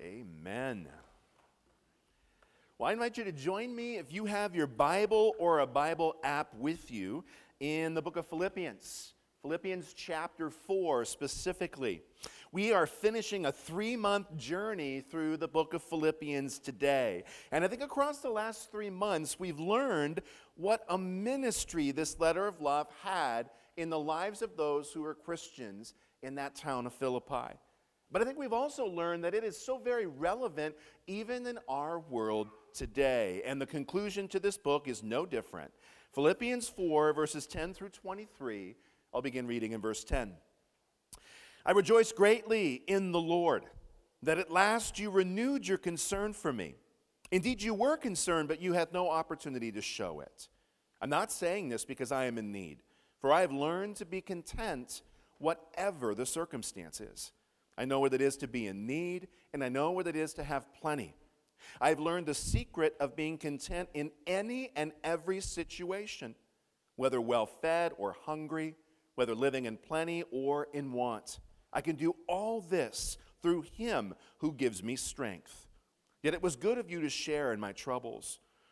Amen. Well, I invite you to join me if you have your Bible or a Bible app with you in the book of Philippians. Philippians chapter 4 specifically. We are finishing a three month journey through the book of Philippians today. And I think across the last three months, we've learned what a ministry this letter of love had in the lives of those who were Christians in that town of Philippi. But I think we've also learned that it is so very relevant even in our world today. And the conclusion to this book is no different. Philippians 4, verses 10 through 23. I'll begin reading in verse 10. I rejoice greatly in the Lord that at last you renewed your concern for me. Indeed, you were concerned, but you had no opportunity to show it. I'm not saying this because I am in need, for I have learned to be content whatever the circumstances. I know what it is to be in need, and I know what it is to have plenty. I've learned the secret of being content in any and every situation, whether well fed or hungry, whether living in plenty or in want. I can do all this through Him who gives me strength. Yet it was good of you to share in my troubles.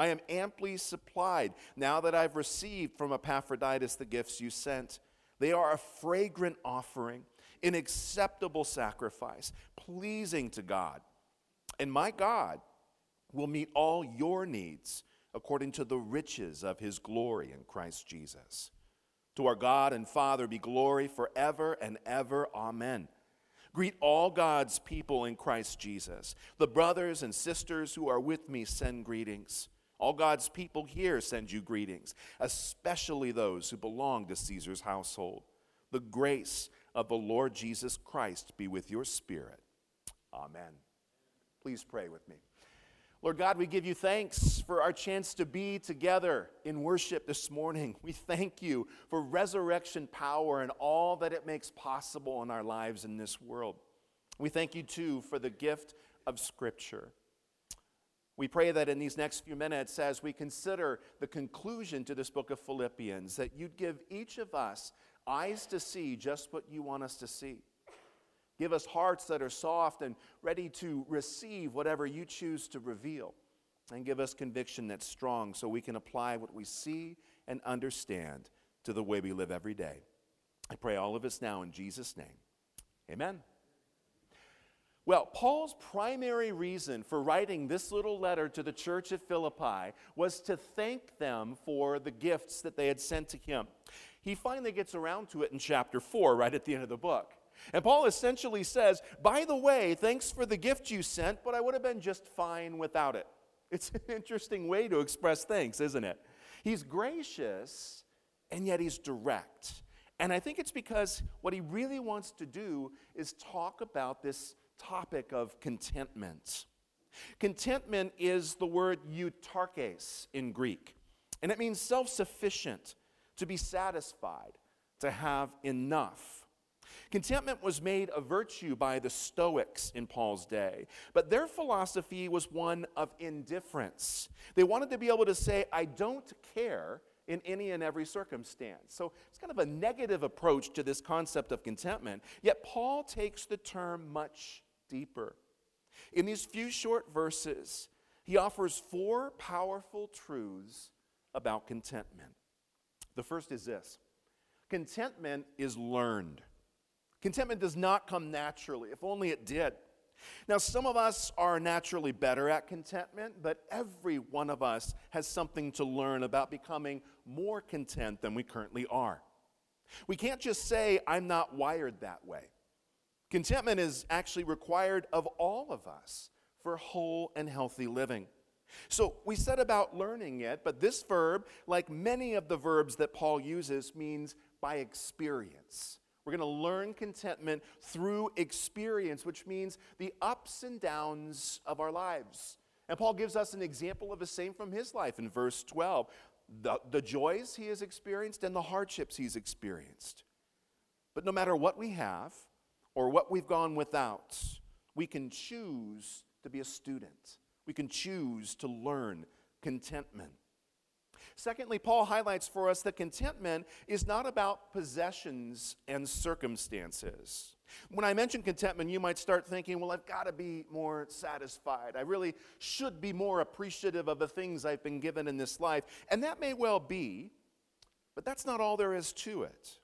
I am amply supplied now that I've received from Epaphroditus the gifts you sent. They are a fragrant offering, an acceptable sacrifice, pleasing to God. And my God will meet all your needs according to the riches of his glory in Christ Jesus. To our God and Father be glory forever and ever. Amen. Greet all God's people in Christ Jesus. The brothers and sisters who are with me send greetings. All God's people here send you greetings, especially those who belong to Caesar's household. The grace of the Lord Jesus Christ be with your spirit. Amen. Please pray with me. Lord God, we give you thanks for our chance to be together in worship this morning. We thank you for resurrection power and all that it makes possible in our lives in this world. We thank you too for the gift of Scripture. We pray that in these next few minutes, as we consider the conclusion to this book of Philippians, that you'd give each of us eyes to see just what you want us to see. Give us hearts that are soft and ready to receive whatever you choose to reveal. And give us conviction that's strong so we can apply what we see and understand to the way we live every day. I pray all of us now in Jesus' name. Amen. Well, Paul's primary reason for writing this little letter to the church at Philippi was to thank them for the gifts that they had sent to him. He finally gets around to it in chapter 4, right at the end of the book. And Paul essentially says, By the way, thanks for the gift you sent, but I would have been just fine without it. It's an interesting way to express thanks, isn't it? He's gracious, and yet he's direct. And I think it's because what he really wants to do is talk about this topic of contentment. Contentment is the word eutarches in Greek, and it means self sufficient, to be satisfied, to have enough. Contentment was made a virtue by the Stoics in Paul's day, but their philosophy was one of indifference. They wanted to be able to say, I don't care in any and every circumstance. So it's kind of a negative approach to this concept of contentment, yet Paul takes the term much deeper. In these few short verses, he offers four powerful truths about contentment. The first is this contentment is learned. Contentment does not come naturally, if only it did. Now, some of us are naturally better at contentment, but every one of us has something to learn about becoming more content than we currently are. We can't just say, I'm not wired that way. Contentment is actually required of all of us for whole and healthy living. So we set about learning it, but this verb, like many of the verbs that Paul uses, means by experience. We're We're going to learn contentment through experience, which means the ups and downs of our lives. And Paul gives us an example of the same from his life in verse 12 the, the joys he has experienced and the hardships he's experienced. But no matter what we have or what we've gone without, we can choose to be a student. We can choose to learn contentment. Secondly, Paul highlights for us that contentment is not about possessions and circumstances. When I mention contentment, you might start thinking, well, I've got to be more satisfied. I really should be more appreciative of the things I've been given in this life. And that may well be, but that's not all there is to it.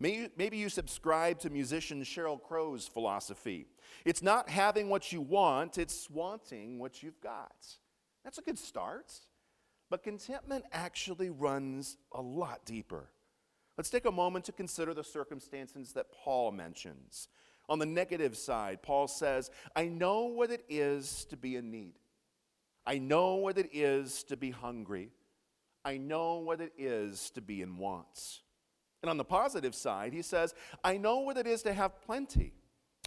Maybe you subscribe to musician Sheryl Crow's philosophy. It's not having what you want, it's wanting what you've got. That's a good start. But contentment actually runs a lot deeper. Let's take a moment to consider the circumstances that Paul mentions. On the negative side, Paul says, I know what it is to be in need. I know what it is to be hungry. I know what it is to be in wants. And on the positive side, he says, I know what it is to have plenty.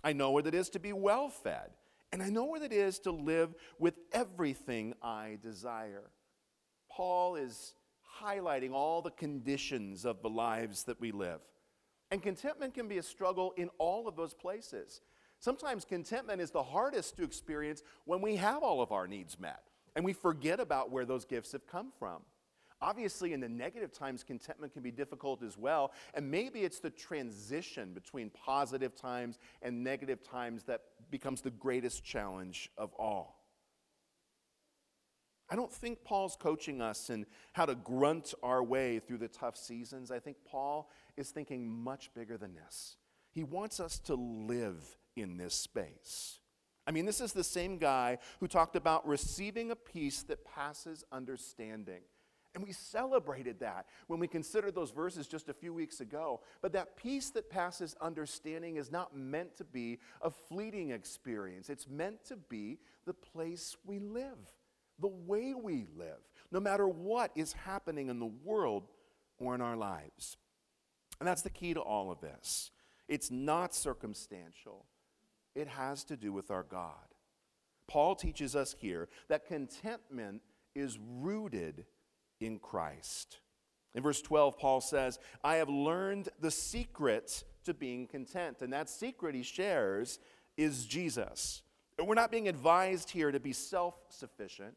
I know what it is to be well fed. And I know what it is to live with everything I desire. Paul is highlighting all the conditions of the lives that we live. And contentment can be a struggle in all of those places. Sometimes contentment is the hardest to experience when we have all of our needs met and we forget about where those gifts have come from. Obviously, in the negative times, contentment can be difficult as well. And maybe it's the transition between positive times and negative times that becomes the greatest challenge of all. I don't think Paul's coaching us in how to grunt our way through the tough seasons. I think Paul is thinking much bigger than this. He wants us to live in this space. I mean, this is the same guy who talked about receiving a peace that passes understanding. And we celebrated that when we considered those verses just a few weeks ago. But that peace that passes understanding is not meant to be a fleeting experience, it's meant to be the place we live the way we live, no matter what is happening in the world or in our lives. And that's the key to all of this. It's not circumstantial, it has to do with our God. Paul teaches us here that contentment is rooted in Christ. In verse 12, Paul says, I have learned the secret to being content. And that secret he shares is Jesus. We're not being advised here to be self sufficient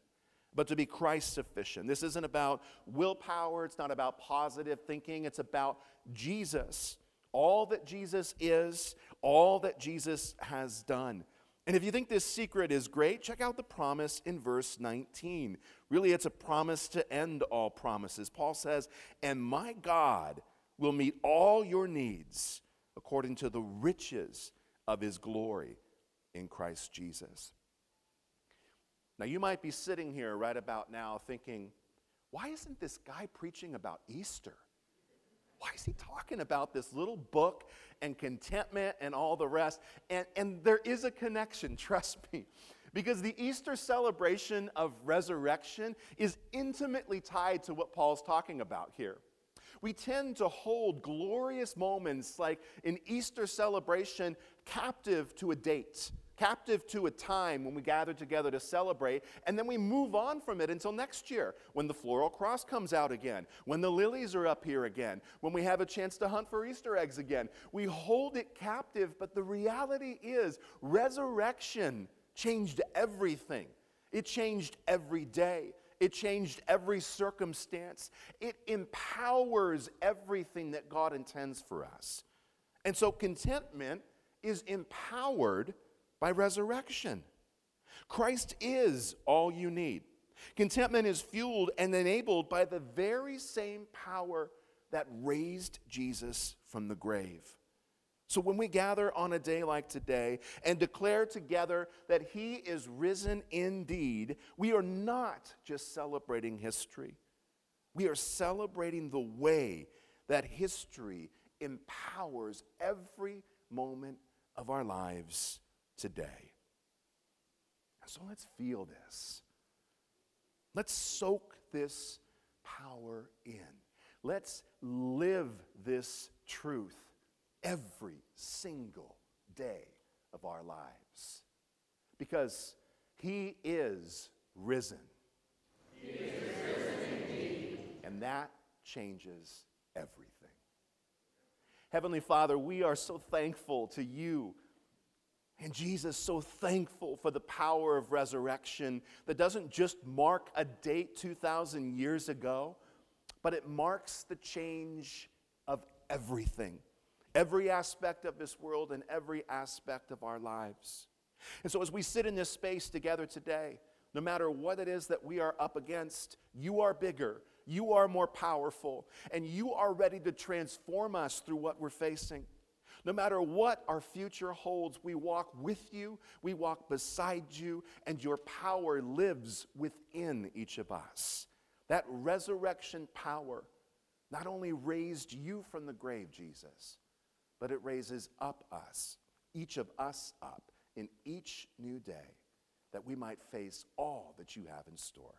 but to be Christ sufficient. This isn't about willpower, it's not about positive thinking, it's about Jesus. All that Jesus is, all that Jesus has done. And if you think this secret is great, check out the promise in verse 19. Really, it's a promise to end all promises. Paul says, And my God will meet all your needs according to the riches of his glory in Christ Jesus. Now, you might be sitting here right about now thinking, why isn't this guy preaching about Easter? Why is he talking about this little book and contentment and all the rest? And, and there is a connection, trust me. Because the Easter celebration of resurrection is intimately tied to what Paul's talking about here. We tend to hold glorious moments like an Easter celebration captive to a date captive to a time when we gather together to celebrate, and then we move on from it until next year when the floral cross comes out again, when the lilies are up here again, when we have a chance to hunt for Easter eggs again. We hold it captive, but the reality is resurrection changed everything. It changed every day. It changed every circumstance. It empowers everything that God intends for us. And so contentment is empowered by resurrection. Christ is all you need. Contentment is fueled and enabled by the very same power that raised Jesus from the grave. So when we gather on a day like today and declare together that he is risen indeed, we are not just celebrating history. We are celebrating the way that history empowers every moment of our lives today. So let's feel this. Let's soak this power in. Let's live this truth every single day of our lives. Because he is risen. He is risen and that changes everything. Heavenly Father, we are so thankful to you. And Jesus, so thankful for the power of resurrection that doesn't just mark a date 2,000 years ago, but it marks the change of everything, every aspect of this world and every aspect of our lives. And so, as we sit in this space together today, no matter what it is that we are up against, you are bigger, you are more powerful, and you are ready to transform us through what we're facing. No matter what our future holds, we walk with you, we walk beside you, and your power lives within each of us. That resurrection power not only raised you from the grave, Jesus, but it raises up us, each of us up in each new day that we might face all that you have in store.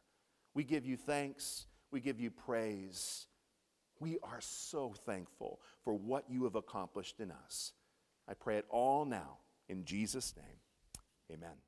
We give you thanks, we give you praise. We are so thankful for what you have accomplished in us. I pray it all now in Jesus' name. Amen.